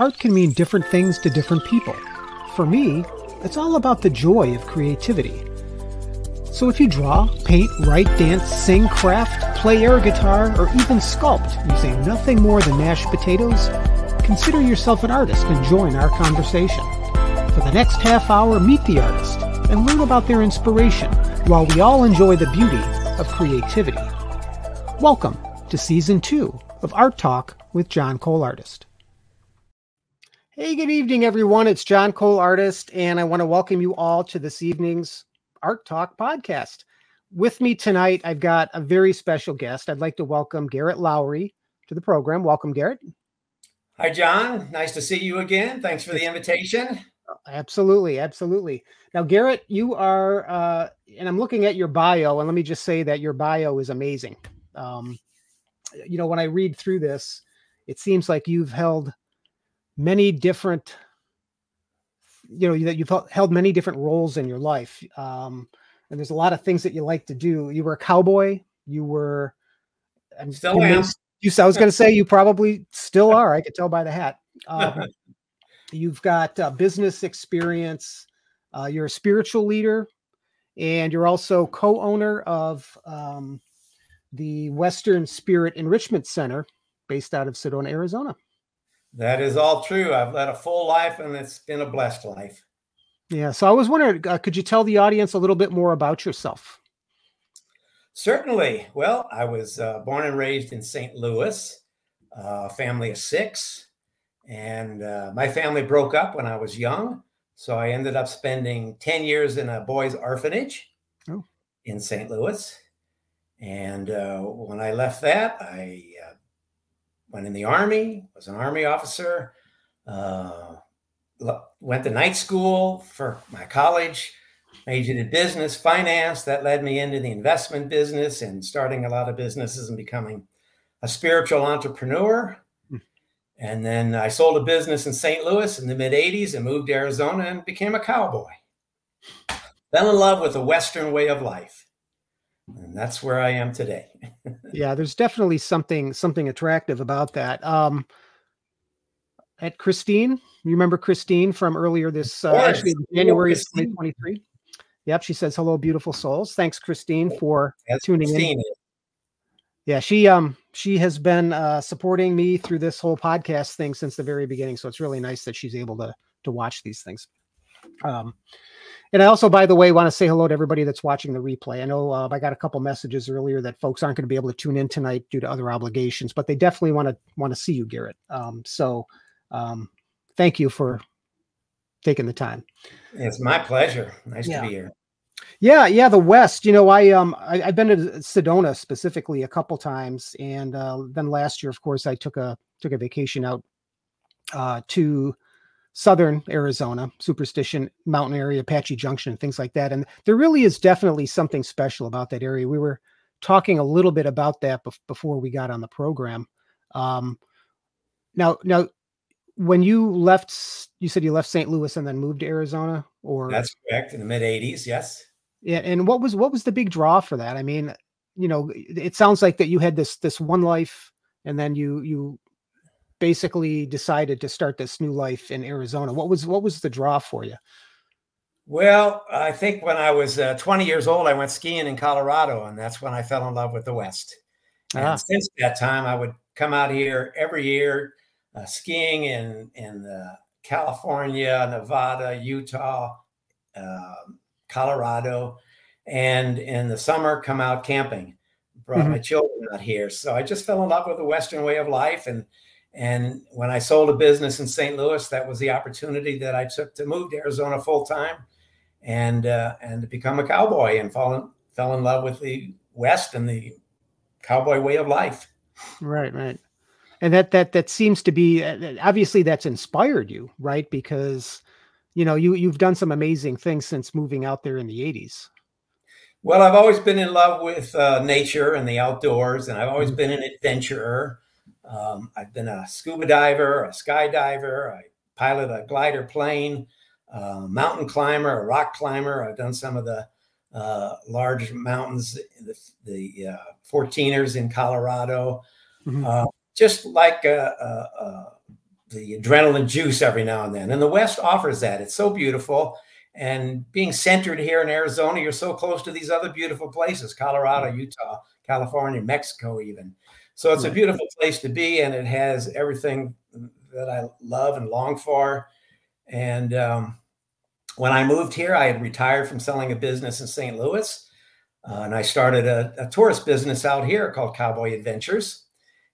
art can mean different things to different people. For me, it's all about the joy of creativity. So if you draw, paint, write, dance, sing, craft, play air guitar, or even sculpt using nothing more than mashed potatoes, consider yourself an artist and join our conversation. For the next half hour, meet the artist and learn about their inspiration while we all enjoy the beauty of creativity. Welcome to Season 2 of Art Talk with John Cole Artist. Hey, good evening, everyone. It's John Cole Artist, and I want to welcome you all to this evening's Art Talk podcast. With me tonight, I've got a very special guest. I'd like to welcome Garrett Lowry to the program. Welcome, Garrett. Hi, John. Nice to see you again. Thanks for the invitation. Absolutely, absolutely. Now, Garrett, you are, uh, and I'm looking at your bio, and let me just say that your bio is amazing. Um, you know, when I read through this, it seems like you've held many different you know that you've held many different roles in your life um and there's a lot of things that you like to do. You were a cowboy. You were I'm still am. you i was going to say you probably still are i could tell by the hat. Um, you've got uh, business experience uh, you're a spiritual leader and you're also co-owner of um, the western spirit enrichment center based out of sedona arizona that is all true. I've led a full life and it's been a blessed life. Yeah. So I was wondering, uh, could you tell the audience a little bit more about yourself? Certainly. Well, I was uh, born and raised in St. Louis, a uh, family of six. And uh, my family broke up when I was young. So I ended up spending 10 years in a boys' orphanage oh. in St. Louis. And uh, when I left that, I uh, went in the army, was an army officer, uh, went to night school for my college, majored in business, finance. That led me into the investment business and starting a lot of businesses and becoming a spiritual entrepreneur. Hmm. And then I sold a business in St. Louis in the mid 80s and moved to Arizona and became a cowboy. Fell in love with the Western way of life and that's where I am today. yeah, there's definitely something something attractive about that. Um, at Christine, you remember Christine from earlier this uh, actually January of 2023. Yep, she says hello, beautiful souls. Thanks, Christine, for that's tuning Christine. in. Yeah, she um she has been uh, supporting me through this whole podcast thing since the very beginning. So it's really nice that she's able to to watch these things. Um, and I also, by the way, want to say hello to everybody that's watching the replay. I know uh, I got a couple messages earlier that folks aren't going to be able to tune in tonight due to other obligations, but they definitely want to want to see you, Garrett. Um, so, um, thank you for taking the time. It's my pleasure. Nice yeah. to be here. Yeah, yeah, the West. You know, I um, I, have been to Sedona specifically a couple times, and uh, then last year, of course, I took a took a vacation out uh, to southern Arizona, Superstition Mountain area, Apache Junction, and things like that. And there really is definitely something special about that area. We were talking a little bit about that before we got on the program. Um, now, now, when you left, you said you left St. Louis and then moved to Arizona, or that's correct in the mid '80s. Yes. Yeah, and what was what was the big draw for that? I mean, you know, it sounds like that you had this this one life, and then you you basically decided to start this new life in Arizona? What was what was the draw for you? Well, I think when I was uh, 20 years old, I went skiing in Colorado, and that's when I fell in love with the West. And ah. since that time, I would come out here every year uh, skiing in in uh, California, Nevada, Utah, um, Colorado, and in the summer come out camping. Brought mm-hmm. my children out here, so I just fell in love with the Western way of life, and and when I sold a business in St. Louis, that was the opportunity that I took to move to Arizona full time, and uh, and to become a cowboy and fall in, fell in love with the West and the cowboy way of life. Right, right, and that that that seems to be uh, obviously that's inspired you, right? Because you know you you've done some amazing things since moving out there in the '80s. Well, I've always been in love with uh, nature and the outdoors, and I've always mm-hmm. been an adventurer. Um, I've been a scuba diver, a skydiver. I pilot a glider plane, a mountain climber, a rock climber. I've done some of the uh, large mountains, the, the uh, 14ers in Colorado. Mm-hmm. Uh, just like a, a, a, the adrenaline juice every now and then. And the West offers that. It's so beautiful. And being centered here in Arizona, you're so close to these other beautiful places Colorado, Utah, California, Mexico, even. So it's a beautiful place to be, and it has everything that I love and long for. And um, when I moved here, I had retired from selling a business in St. Louis, uh, and I started a, a tourist business out here called Cowboy Adventures.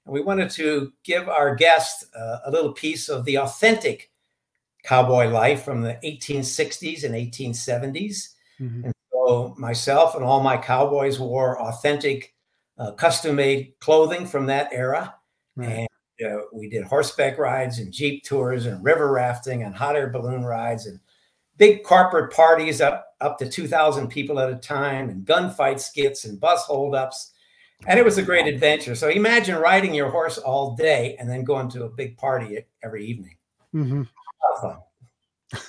And we wanted to give our guests uh, a little piece of the authentic cowboy life from the 1860s and 1870s. Mm-hmm. And so myself and all my cowboys wore authentic, uh, custom made clothing from that era. Right. And uh, we did horseback rides and jeep tours and river rafting and hot air balloon rides and big corporate parties up up to 2000 people at a time and gunfight skits and bus holdups and it was a great adventure. So imagine riding your horse all day and then going to a big party every evening. Mm-hmm.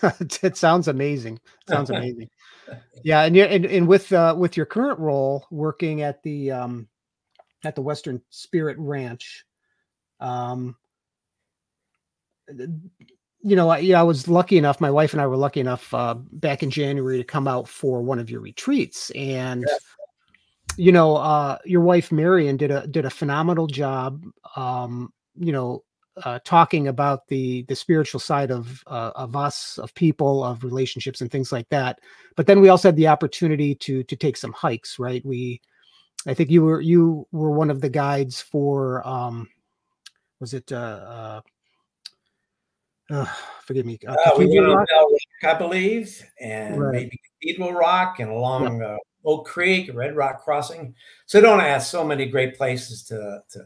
it sounds amazing. sounds amazing. yeah, and and, and with uh, with your current role working at the um, at the Western Spirit Ranch, um, you know, I, yeah, I was lucky enough. My wife and I were lucky enough uh, back in January to come out for one of your retreats, and yes you know, uh, your wife Marion did a did a phenomenal job. Um, you know, uh, talking about the the spiritual side of uh, of us, of people, of relationships, and things like that. But then we also had the opportunity to to take some hikes. Right? We, I think you were you were one of the guides for. Um, was it? Uh, uh, forgive me. Uh, uh we went on Rock, I believe, and right. maybe Cathedral Rock, and along yeah. uh, Oak Creek, Red Rock Crossing. Sedona has so many great places to to,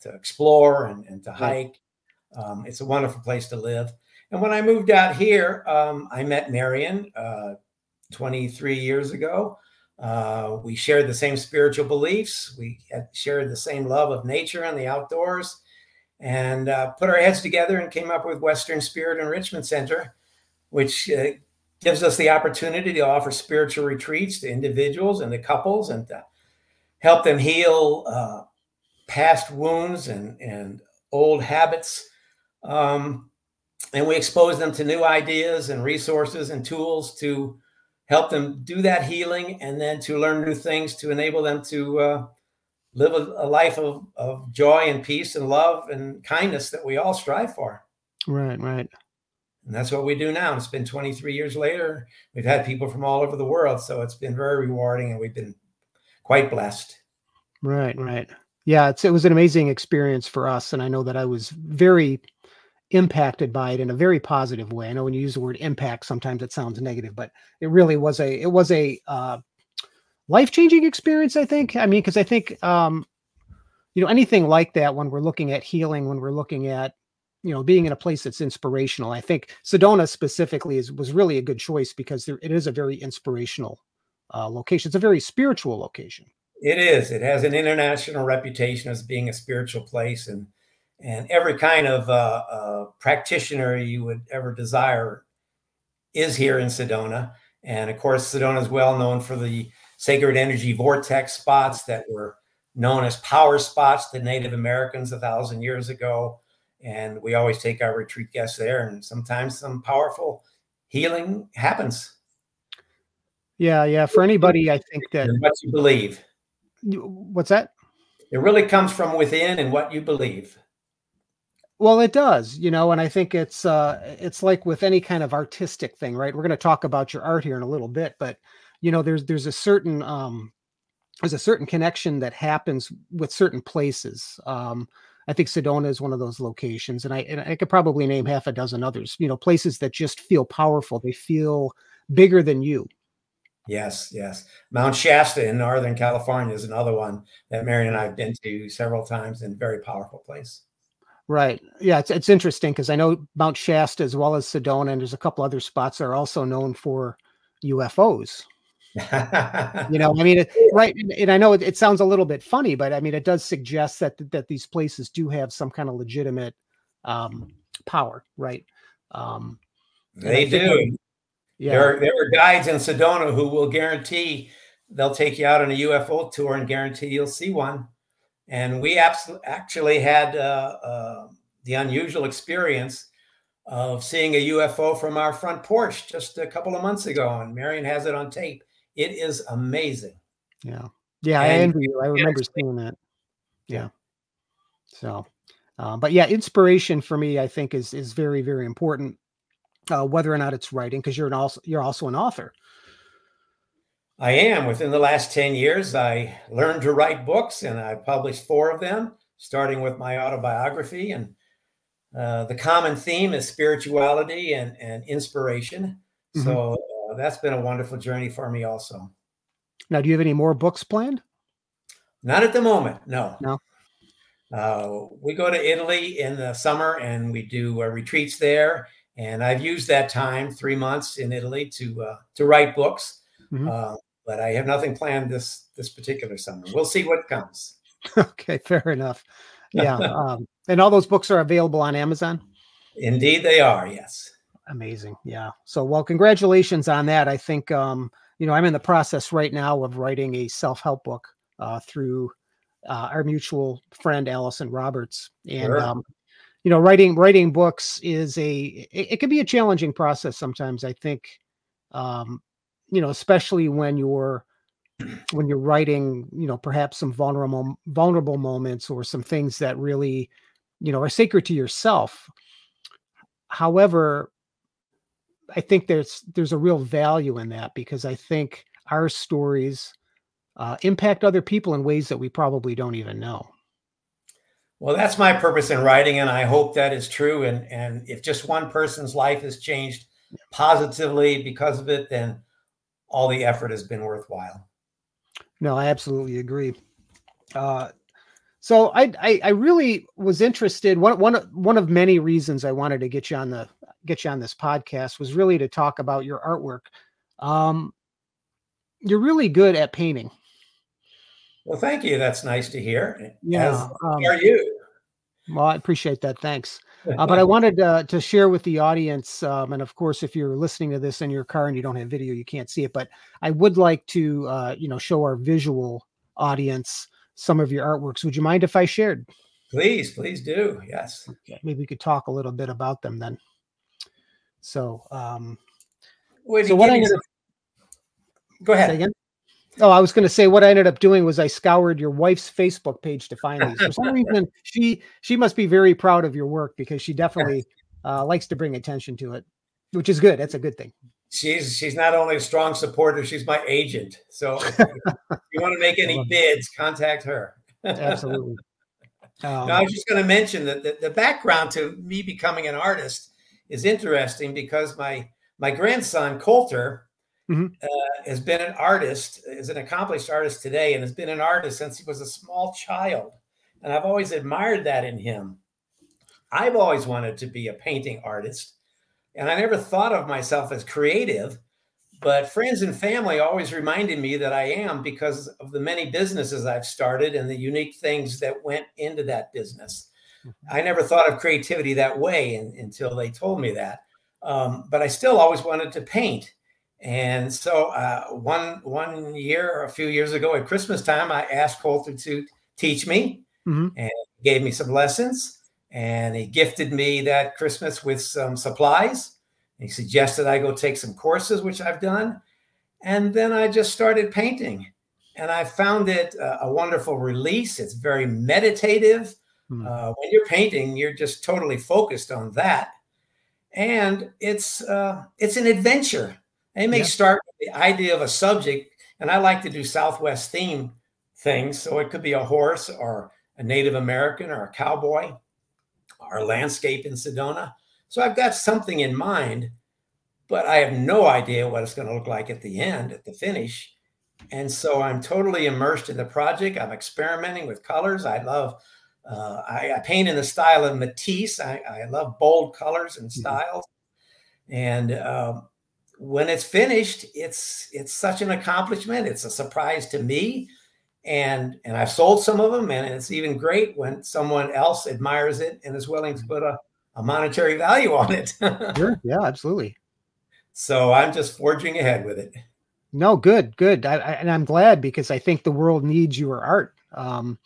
to explore and, and to hike. Um, it's a wonderful place to live. And when I moved out here, um, I met Marion uh, 23 years ago. Uh, we shared the same spiritual beliefs. We shared the same love of nature and the outdoors, and uh, put our heads together and came up with Western Spirit Enrichment Center, which uh, gives us the opportunity to offer spiritual retreats to individuals and to couples and to help them heal uh, past wounds and, and old habits. Um, and we expose them to new ideas and resources and tools to help them do that healing and then to learn new things to enable them to uh, live a, a life of, of joy and peace and love and kindness that we all strive for. Right, right. And that's what we do now. It's been 23 years later. We've had people from all over the world. So it's been very rewarding and we've been quite blessed. Right, right. Yeah, it's, it was an amazing experience for us. And I know that I was very impacted by it in a very positive way. I know when you use the word impact, sometimes it sounds negative, but it really was a, it was a, uh, life-changing experience, I think. I mean, cause I think, um, you know, anything like that when we're looking at healing, when we're looking at you know being in a place that's inspirational i think sedona specifically is was really a good choice because there, it is a very inspirational uh, location it's a very spiritual location it is it has an international reputation as being a spiritual place and and every kind of uh, uh, practitioner you would ever desire is here in sedona. And of course sedona is well known for the sacred energy vortex spots that were known as power spots to native americans a thousand years ago. And we always take our retreat guests there and sometimes some powerful healing happens. Yeah yeah. For anybody i think that and what you believe. What's that? It really comes from within and what you believe well it does you know and i think it's uh it's like with any kind of artistic thing right we're going to talk about your art here in a little bit but you know there's there's a certain um there's a certain connection that happens with certain places um I think Sedona is one of those locations, and I and I could probably name half a dozen others. You know, places that just feel powerful. They feel bigger than you. Yes, yes. Mount Shasta in Northern California is another one that Mary and I have been to several times and very powerful place. Right. Yeah, it's it's interesting because I know Mount Shasta as well as Sedona, and there's a couple other spots that are also known for UFOs you know, I mean, it, right? And I know it, it, sounds a little bit funny, but I mean, it does suggest that that these places do have some kind of legitimate um, power, right? Um, they do. yeah, there, there are guides in Sedona who will guarantee they'll take you out on a UFO tour and guarantee you'll see one. And we absolutely actually had uh, uh, the unusual experience of seeing a UFO from our front porch just a couple of months ago, and Marion has it on tape. It is amazing. Yeah, yeah, and I envy you. I remember seeing that. Yeah. So, uh, but yeah, inspiration for me, I think, is is very very important. Uh, whether or not it's writing, because you're an also you're also an author. I am. Within the last 10 years, I learned to write books and I published four of them, starting with my autobiography. And uh, the common theme is spirituality and, and inspiration. Mm-hmm. So uh, that's been a wonderful journey for me, also. Now, do you have any more books planned? Not at the moment. No. No. Uh, we go to Italy in the summer and we do uh, retreats there. And I've used that time, three months in Italy, to uh, to write books. Mm-hmm. But I have nothing planned this this particular summer. We'll see what comes. okay, fair enough. Yeah, um, and all those books are available on Amazon. Indeed, they are. Yes. Amazing. Yeah. So, well, congratulations on that. I think um, you know I'm in the process right now of writing a self help book uh, through uh, our mutual friend Allison Roberts, and sure. um, you know, writing writing books is a it, it can be a challenging process sometimes. I think um, you know, especially when you're when you're writing, you know, perhaps some vulnerable vulnerable moments or some things that really, you know, are sacred to yourself. However, I think there's there's a real value in that because I think our stories uh, impact other people in ways that we probably don't even know. Well, that's my purpose in writing, and I hope that is true. And and if just one person's life has changed positively because of it, then all the effort has been worthwhile. No, I absolutely agree. Uh, so I, I, I really was interested. One one one of many reasons I wanted to get you on the get you on this podcast was really to talk about your artwork. Um, you're really good at painting. Well, thank you. That's nice to hear. Yeah. As um, are you? Well, I appreciate that. Thanks. Uh, but I wanted uh, to share with the audience, um, and of course, if you're listening to this in your car and you don't have video, you can't see it. But I would like to, uh, you know, show our visual audience some of your artworks. Would you mind if I shared? Please, please do. Yes. Okay. Maybe we could talk a little bit about them then. So, um, Wait, so what I ended up, go ahead. Oh, I was going to say what I ended up doing was I scoured your wife's Facebook page to find these. For some reason, she she must be very proud of your work because she definitely uh, likes to bring attention to it, which is good. That's a good thing. She's she's not only a strong supporter, she's my agent. So if you want to make any bids, contact her. Absolutely. Um, now, I was just going to mention that the, the background to me becoming an artist is interesting because my my grandson Coulter mm-hmm. uh, has been an artist, is an accomplished artist today, and has been an artist since he was a small child. And I've always admired that in him. I've always wanted to be a painting artist, and I never thought of myself as creative. But friends and family always reminded me that I am because of the many businesses I've started and the unique things that went into that business. Mm-hmm. I never thought of creativity that way in, until they told me that. Um, but I still always wanted to paint. And so uh, one one year, or a few years ago at Christmas time, I asked Coulter to teach me, mm-hmm. and gave me some lessons. And he gifted me that Christmas with some supplies. He suggested I go take some courses, which I've done. And then I just started painting, and I found it a wonderful release. It's very meditative. Mm-hmm. Uh, when you're painting, you're just totally focused on that, and it's uh, it's an adventure they may yeah. start with the idea of a subject, and I like to do Southwest theme things. So it could be a horse or a Native American or a cowboy or a landscape in Sedona. So I've got something in mind, but I have no idea what it's going to look like at the end, at the finish. And so I'm totally immersed in the project. I'm experimenting with colors. I love, uh, I, I, paint in the style of Matisse. I, I love bold colors and mm-hmm. styles. Mm-hmm. And um, when it's finished, it's it's such an accomplishment. It's a surprise to me, and and I've sold some of them, and it's even great when someone else admires it and is willing to put a, a monetary value on it. sure. Yeah, absolutely. So I'm just forging ahead with it. No, good, good, I, I, and I'm glad because I think the world needs your art. Um,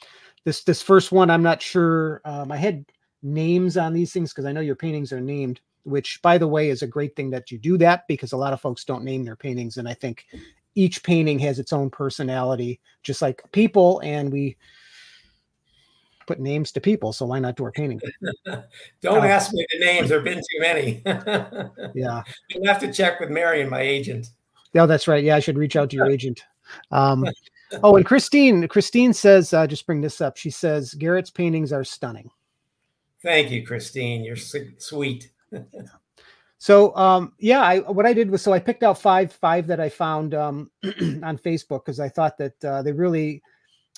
this this first one, I'm not sure. Um, I had names on these things because I know your paintings are named, which by the way is a great thing that you do that because a lot of folks don't name their paintings. And I think each painting has its own personality, just like people, and we put names to people. So why not do our painting? Don't uh, ask me the names. There've been too many. yeah. You'll have to check with mary and my agent. Yeah, that's right. Yeah, I should reach out to your agent. Um, oh, and Christine, Christine says, uh, just bring this up. She says Garrett's paintings are stunning. Thank you, Christine. You're sweet. so, um, yeah, I, what I did was, so I picked out five, five that I found um, on Facebook because I thought that uh, they really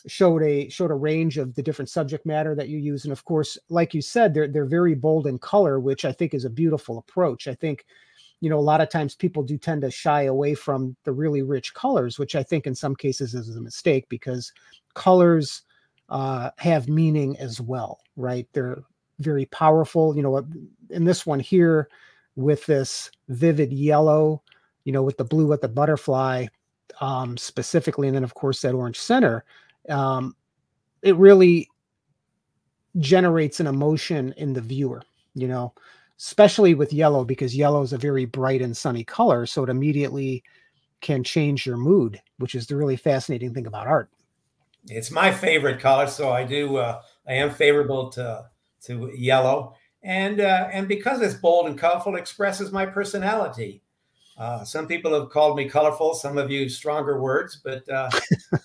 showed a showed a range of the different subject matter that you use, and of course, like you said, they're they're very bold in color, which I think is a beautiful approach. I think you know, a lot of times people do tend to shy away from the really rich colors, which I think in some cases is a mistake because colors uh, have meaning as well, right? They're very powerful. You know, in this one here with this vivid yellow, you know, with the blue at the butterfly um, specifically, and then of course that orange center, um, it really generates an emotion in the viewer. You know, especially with yellow because yellow is a very bright and sunny color so it immediately can change your mood which is the really fascinating thing about art it's my favorite color so i do uh, i am favorable to to yellow and uh, and because it's bold and colorful it expresses my personality uh, some people have called me colorful some have used stronger words but uh,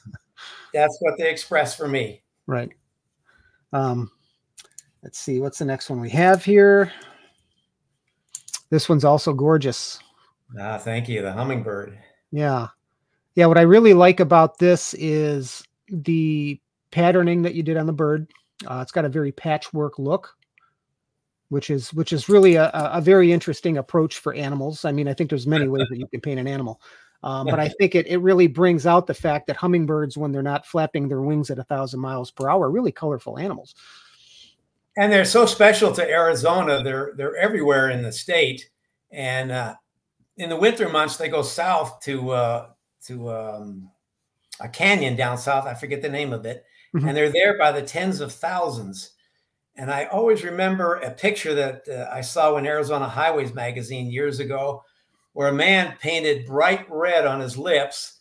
that's what they express for me right um, let's see what's the next one we have here this one's also gorgeous. Ah, thank you. The hummingbird. Yeah. Yeah. What I really like about this is the patterning that you did on the bird. Uh, it's got a very patchwork look, which is which is really a, a very interesting approach for animals. I mean, I think there's many ways that you can paint an animal. Um, but I think it, it really brings out the fact that hummingbirds, when they're not flapping their wings at a thousand miles per hour, are really colorful animals and they're so special to Arizona. They're they're everywhere in the state, and uh, in the winter months they go south to uh, to um, a canyon down south. I forget the name of it, mm-hmm. and they're there by the tens of thousands. And I always remember a picture that uh, I saw in Arizona Highways magazine years ago, where a man painted bright red on his lips,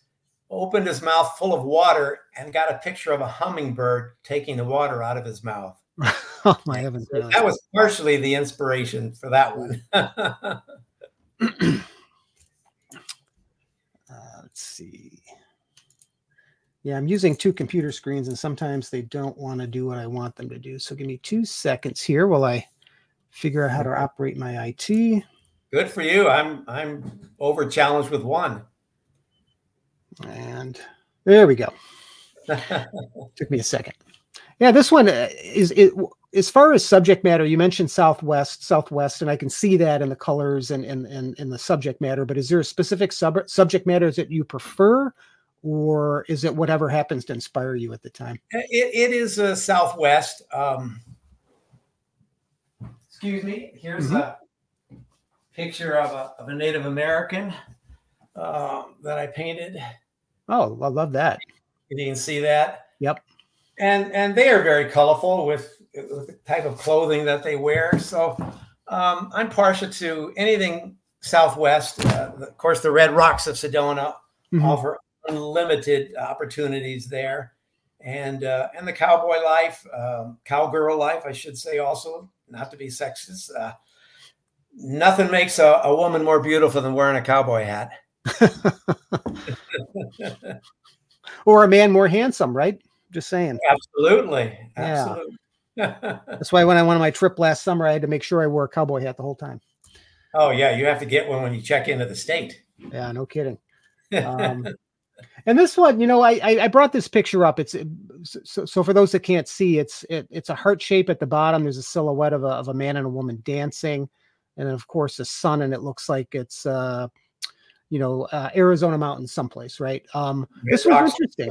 opened his mouth full of water, and got a picture of a hummingbird taking the water out of his mouth. oh my heavens! That was partially the inspiration for that one. uh, let's see. Yeah, I'm using two computer screens, and sometimes they don't want to do what I want them to do. So give me two seconds here while I figure out how to operate my IT. Good for you. I'm I'm over challenged with one. And there we go. Took me a second. Yeah, this one uh, is it as far as subject matter. You mentioned Southwest, Southwest, and I can see that in the colors and and and, in the subject matter. But is there a specific sub- subject matter that you prefer, or is it whatever happens to inspire you at the time? It, it is a Southwest. Um, excuse me. Here's mm-hmm. a picture of a of a Native American uh, that I painted. Oh, I love that. You can see that. Yep and and they are very colorful with, with the type of clothing that they wear. So um, I'm partial to anything Southwest. Uh, of course, the Red Rocks of Sedona mm-hmm. offer unlimited opportunities there, and uh, and the cowboy life, um, cowgirl life, I should say, also not to be sexist. Uh, nothing makes a, a woman more beautiful than wearing a cowboy hat. or a man more handsome, right? Just saying. Absolutely. Absolutely. Yeah. That's why when I went on my trip last summer, I had to make sure I wore a cowboy hat the whole time. Oh yeah, you have to get one when you check into the state. Yeah, no kidding. Um, and this one, you know, I, I brought this picture up. It's so, so for those that can't see, it's it, it's a heart shape at the bottom. There's a silhouette of a of a man and a woman dancing, and then of course the sun, and it looks like it's uh, you know, uh, Arizona mountains someplace, right? Um, this was interesting.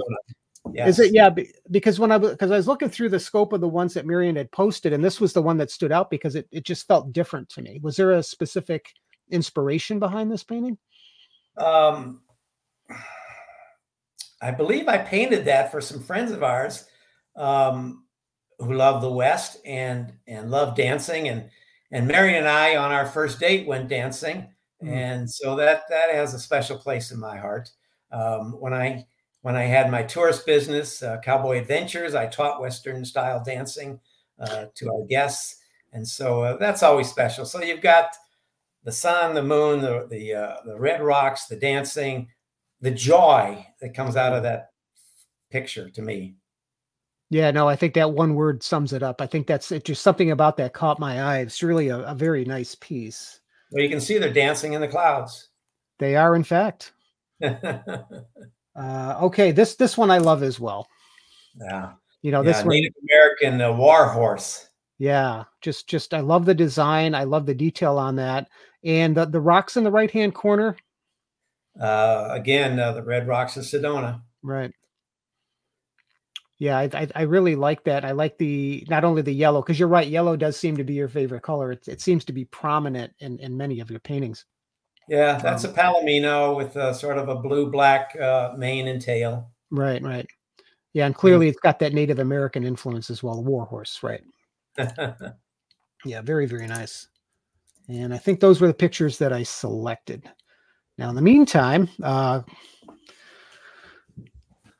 Yes. Is it yeah? Because when I because I was looking through the scope of the ones that Marion had posted, and this was the one that stood out because it it just felt different to me. Was there a specific inspiration behind this painting? Um, I believe I painted that for some friends of ours. Um, who love the West and and love dancing and and Mary and I on our first date went dancing, mm. and so that that has a special place in my heart. Um, when I when I had my tourist business, uh, Cowboy Adventures, I taught Western style dancing uh, to our guests, and so uh, that's always special. So you've got the sun, the moon, the the uh, the red rocks, the dancing, the joy that comes out of that picture to me. Yeah, no, I think that one word sums it up. I think that's it. Just something about that caught my eye. It's really a, a very nice piece. Well, you can see they're dancing in the clouds. They are, in fact. uh, okay, this this one I love as well. Yeah, you know this yeah, one, Native American uh, war horse. Yeah, just just I love the design. I love the detail on that, and the the rocks in the right hand corner. Uh, again, uh, the red rocks of Sedona. Right. Yeah, I, I, I really like that. I like the not only the yellow because you're right, yellow does seem to be your favorite color. It, it seems to be prominent in in many of your paintings. Yeah, that's um, a palomino with a, sort of a blue black uh, mane and tail. Right, right. Yeah, and clearly it's got that Native American influence as well. The warhorse, right? yeah, very very nice. And I think those were the pictures that I selected. Now, in the meantime, uh,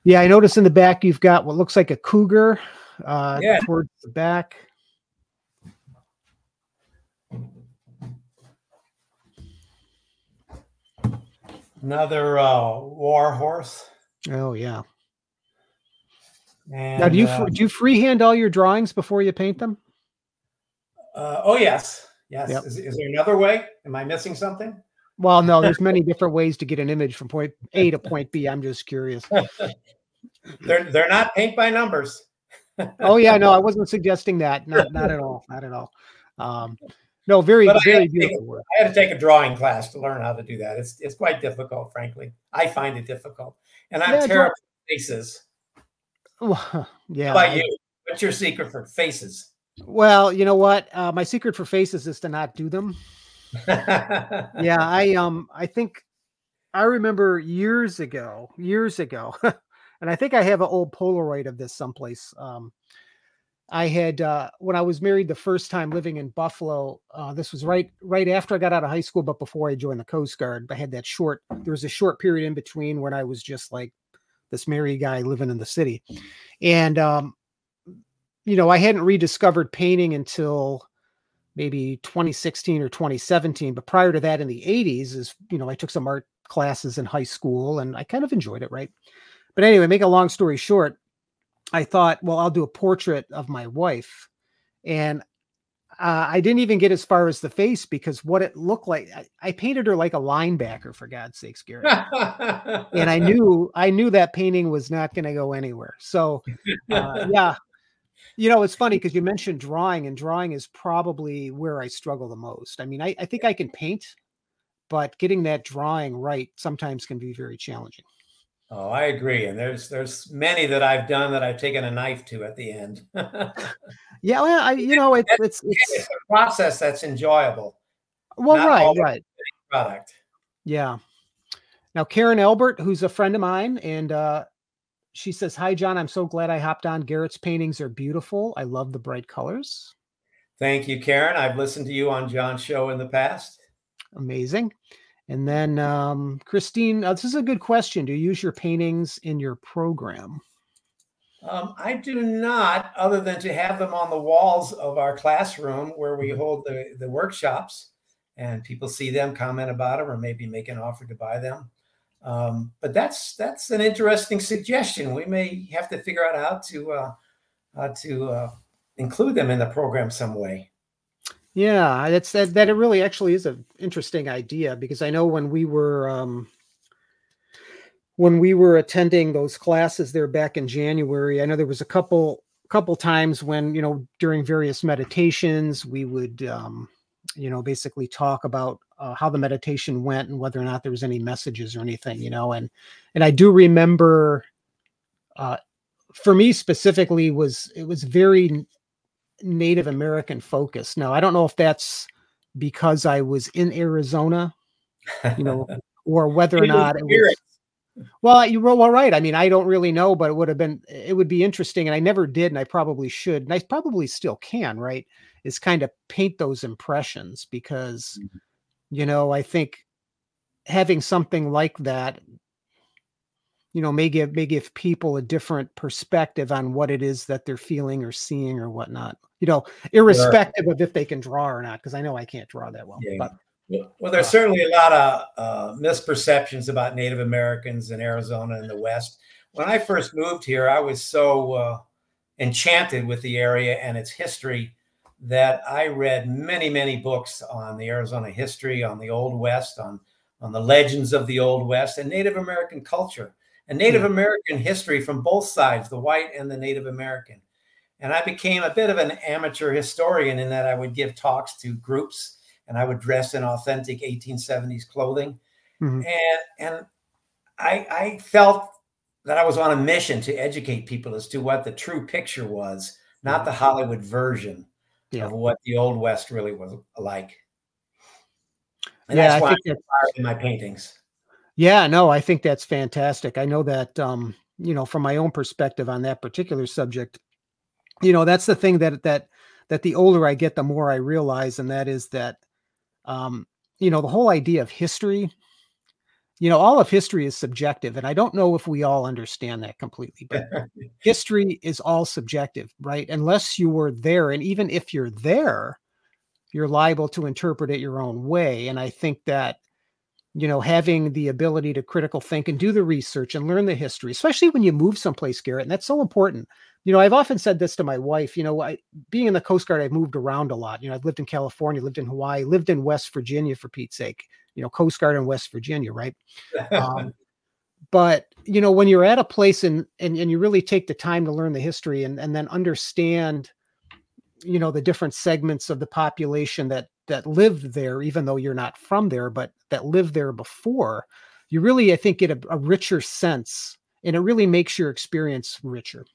yeah, I notice in the back you've got what looks like a cougar uh, yeah. towards the back. Another uh, war horse. Oh yeah. And, now, do you uh, do you freehand all your drawings before you paint them? Uh, oh yes, yes. Yep. Is, is there another way? Am I missing something? Well, no, there's many different ways to get an image from point A to point B. I'm just curious. they're they're not paint by numbers. oh yeah, no, I wasn't suggesting that. Not not at all. Not at all. Um, no, very but very beautiful work. I had to take a drawing class to learn how to do that. It's it's quite difficult, frankly. I find it difficult, and I'm yeah, terrible at faces. Well, yeah. How about you? What's your secret for faces? Well, you know what? Uh, my secret for faces is to not do them. yeah, I um I think I remember years ago, years ago, and I think I have an old Polaroid of this someplace. Um, I had uh, when I was married the first time living in Buffalo. Uh, this was right right after I got out of high school, but before I joined the Coast Guard. I had that short. There was a short period in between when I was just like this married guy living in the city, and um, you know I hadn't rediscovered painting until maybe 2016 or 2017 but prior to that in the 80s is you know i took some art classes in high school and i kind of enjoyed it right? But anyway make a long story short i thought well i'll do a portrait of my wife and uh, i didn't even get as far as the face because what it looked like I, I painted her like a linebacker for god's sakes gary. And i knew i knew that painting was not going to go anywhere. So uh, yeah you know, it's funny because you mentioned drawing, and drawing is probably where I struggle the most. I mean, I, I think I can paint, but getting that drawing right sometimes can be very challenging. Oh, I agree. And there's there's many that I've done that I've taken a knife to at the end. yeah, well, I you know it, it's, it's it's a process that's enjoyable. Well, right, right. Product. Yeah. Now, Karen Elbert, who's a friend of mine, and uh, she says, Hi, John. I'm so glad I hopped on. Garrett's paintings are beautiful. I love the bright colors. Thank you, Karen. I've listened to you on John's show in the past. Amazing. And then um, Christine, uh, this is a good question. Do you use your paintings in your program? Um, I do not, other than to have them on the walls of our classroom where we mm-hmm. hold the, the workshops and people see them, comment about them, or maybe make an offer to buy them. Um, but that's that's an interesting suggestion. We may have to figure out how to uh, how to uh, include them in the program some way. Yeah, that's that. That it really actually is an interesting idea because I know when we were um, when we were attending those classes there back in January, I know there was a couple couple times when you know during various meditations we would um, you know basically talk about uh, how the meditation went and whether or not there was any messages or anything you know and and i do remember uh, for me specifically was it was very native american focused. Now i don't know if that's because i was in arizona you know or whether or not it was Well, you were well, right. I mean, I don't really know, but it would have been, it would be interesting. And I never did, and I probably should, and I probably still can, right? Is kind of paint those impressions because, mm-hmm. you know, I think having something like that, you know, may give may give people a different perspective on what it is that they're feeling or seeing or whatnot. You know, irrespective sure. of if they can draw or not, because I know I can't draw that well. Yeah. But well, there's certainly a lot of uh, misperceptions about Native Americans in Arizona and the West. When I first moved here, I was so uh, enchanted with the area and its history that I read many, many books on the Arizona history, on the Old West, on on the legends of the Old West, and Native American culture and Native mm-hmm. American history from both sides, the white and the Native American. And I became a bit of an amateur historian in that I would give talks to groups and I would dress in authentic 1870s clothing. Mm-hmm. And and I, I felt that I was on a mission to educate people as to what the true picture was, not the Hollywood version yeah. of what the Old West really was like. And yeah, that's why I think I'm in my paintings. Yeah, no, I think that's fantastic. I know that um, you know, from my own perspective on that particular subject, you know, that's the thing that that that the older I get, the more I realize, and that is that um, you know, the whole idea of history, you know, all of history is subjective. And I don't know if we all understand that completely, but history is all subjective, right? Unless you were there. And even if you're there, you're liable to interpret it your own way. And I think that, you know, having the ability to critical think and do the research and learn the history, especially when you move someplace, Garrett, and that's so important you know, I've often said this to my wife, you know, I, being in the Coast Guard, I've moved around a lot. You know, I've lived in California, lived in Hawaii, lived in West Virginia for Pete's sake, you know, Coast Guard in West Virginia, right? Um, but, you know, when you're at a place and, and, and you really take the time to learn the history and, and then understand, you know, the different segments of the population that, that lived there, even though you're not from there, but that lived there before, you really, I think, get a, a richer sense and it really makes your experience richer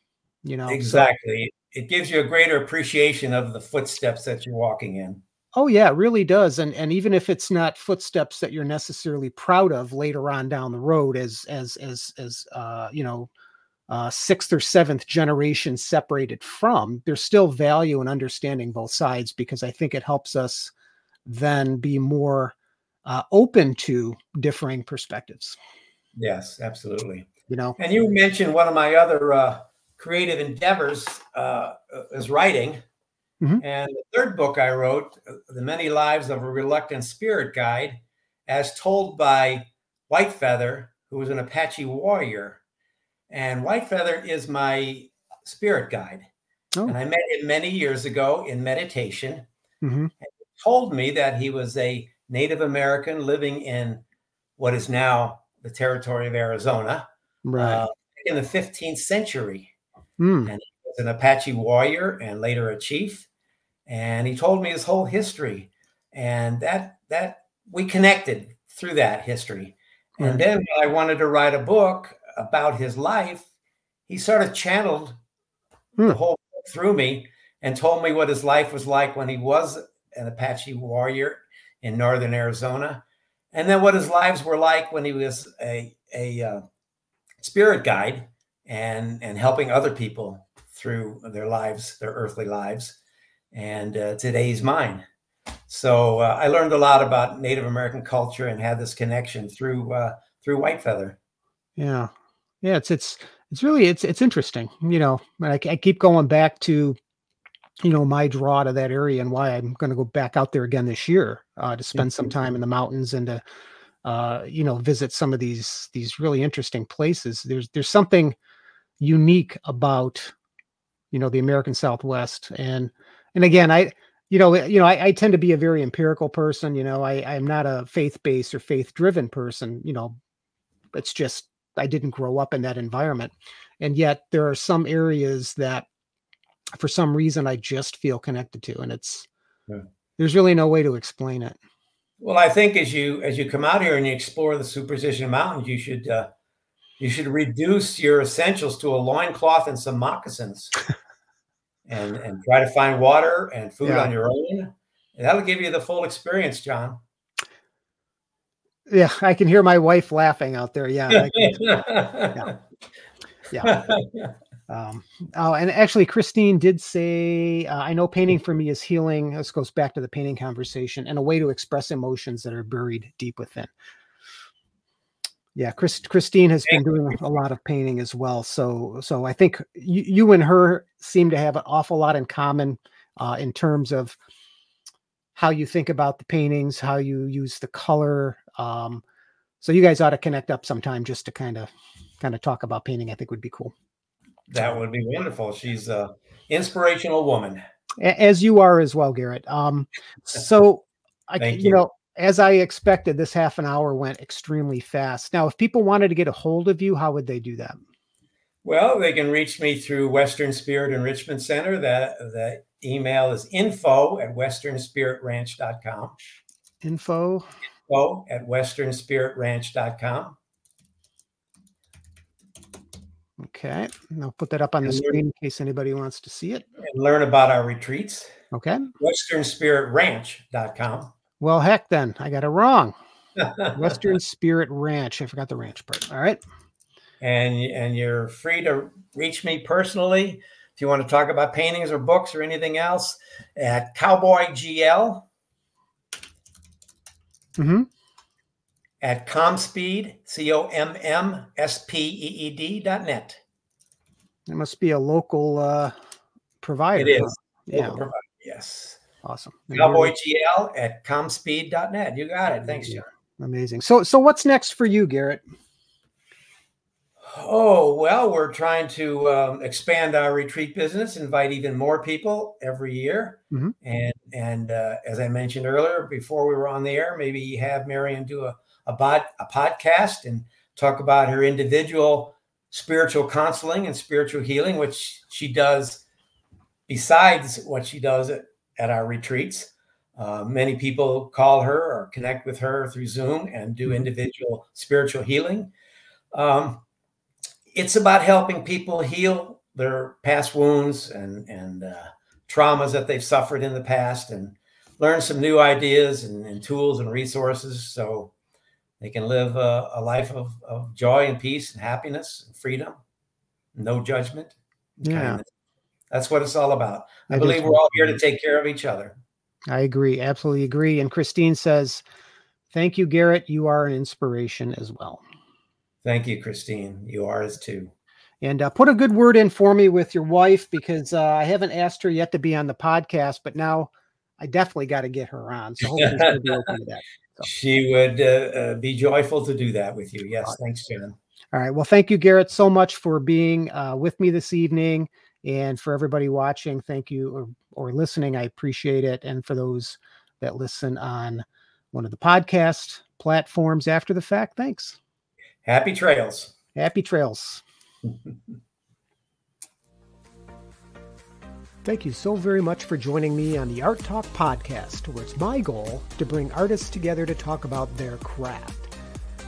you know exactly. So, it gives you a greater appreciation of the footsteps that you're walking in. Oh yeah it really does and and even if it's not footsteps that you're necessarily proud of later on down the road as as as as uh you know uh, sixth or seventh generation separated from, there's still value in understanding both sides because I think it helps us then be more uh, open to differing perspectives. Yes, absolutely. You know, and you mentioned one of my other uh, creative endeavors uh, is writing. Mm-hmm. And the third book I wrote, The Many Lives of a Reluctant Spirit Guide, as told by Whitefeather, who was an Apache warrior. And Whitefeather is my spirit guide. Oh. And I met him many years ago in meditation. Mm-hmm. Told me that he was a Native American living in what is now the territory of Arizona right. uh, in the 15th century. Mm. And he was an Apache warrior and later a chief. And he told me his whole history. And that that we connected through that history. And then when I wanted to write a book about his life, he sort of channeled mm. the whole book through me and told me what his life was like when he was an Apache warrior in northern Arizona, and then what his lives were like when he was a a uh, spirit guide and and helping other people through their lives, their earthly lives. And uh, today's mine. So uh, I learned a lot about Native American culture and had this connection through uh, through Whitefeather. Yeah, yeah. It's it's it's really it's it's interesting. You know, I, I keep going back to you know my draw to that area and why I'm going to go back out there again this year uh, to spend some time in the mountains and to uh, you know visit some of these these really interesting places. There's there's something unique about you know the American Southwest and and again I you know you know I, I tend to be a very empirical person you know I I'm not a faith based or faith driven person you know it's just I didn't grow up in that environment and yet there are some areas that for some reason I just feel connected to and it's yeah. there's really no way to explain it. Well, I think as you as you come out here and you explore the Superstition Mountains, you should uh, you should reduce your essentials to a loincloth and some moccasins and and try to find water and food yeah. on your own. And that'll give you the full experience, John. Yeah, I can hear my wife laughing out there. Yeah. Can, yeah. yeah. Um, oh, and actually, Christine did say, uh, "I know painting for me is healing." This goes back to the painting conversation and a way to express emotions that are buried deep within. Yeah, Chris, Christine has been doing a lot of painting as well. So, so I think you, you and her seem to have an awful lot in common uh, in terms of how you think about the paintings, how you use the color. Um, so you guys ought to connect up sometime just to kind of kind of talk about painting. I think would be cool. That would be wonderful. She's a inspirational woman, as you are as well, Garrett. Um, so I, you. you know, as I expected, this half an hour went extremely fast. Now, if people wanted to get a hold of you, how would they do that? Well, they can reach me through Western Spirit Enrichment Center. That that email is info at westernspiritranch.com. Info. Info at westernspiritranch.com. Okay. I'll put that up on the and screen in case anybody wants to see it. And learn about our retreats. Okay. Westernspiritranch.com. Well, heck then. I got it wrong. Western Spirit Ranch. I forgot the ranch part. All right. And, and you're free to reach me personally if you want to talk about paintings or books or anything else at Cowboy GL. Mm-hmm. At CommSpeed, C O M M S P E E D dot net. It must be a local uh, provider. It is. Yeah. Provider, yes. Awesome. Cowboy GL at CommSpeed.net. You got it. Thanks, John. Amazing. So, so what's next for you, Garrett? Oh, well, we're trying to um, expand our retreat business, invite even more people every year. Mm-hmm. And and uh, as I mentioned earlier, before we were on the air, maybe you have Marion do a, a, bod, a podcast and talk about her individual spiritual counseling and spiritual healing, which she does besides what she does at, at our retreats. Uh, many people call her or connect with her through Zoom and do mm-hmm. individual spiritual healing. Um, it's about helping people heal their past wounds and and uh, traumas that they've suffered in the past and learn some new ideas and, and tools and resources so they can live a, a life of, of, joy and peace and happiness and freedom no judgment yeah kindness. that's what it's all about i, I believe we're all here to take care of each other i agree absolutely agree and christine says thank you garrett you are an inspiration as well Thank you, Christine. You are as too. And uh, put a good word in for me with your wife because uh, I haven't asked her yet to be on the podcast, but now I definitely got to get her on. So hopefully she'll be open to that. So. She would uh, uh, be joyful to do that with you. Yes, thanks, Jen. All right. Well, thank you, Garrett, so much for being uh, with me this evening, and for everybody watching, thank you or, or listening. I appreciate it, and for those that listen on one of the podcast platforms after the fact, thanks. Happy trails. Happy trails. Thank you so very much for joining me on the Art Talk podcast, where it's my goal to bring artists together to talk about their craft.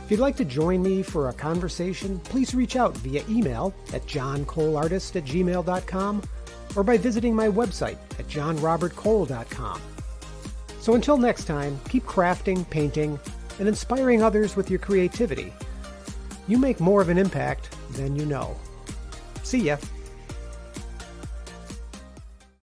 If you'd like to join me for a conversation, please reach out via email at johncoleartist at gmail.com or by visiting my website at johnrobertcole.com. So until next time, keep crafting, painting, and inspiring others with your creativity you make more of an impact than you know. See ya.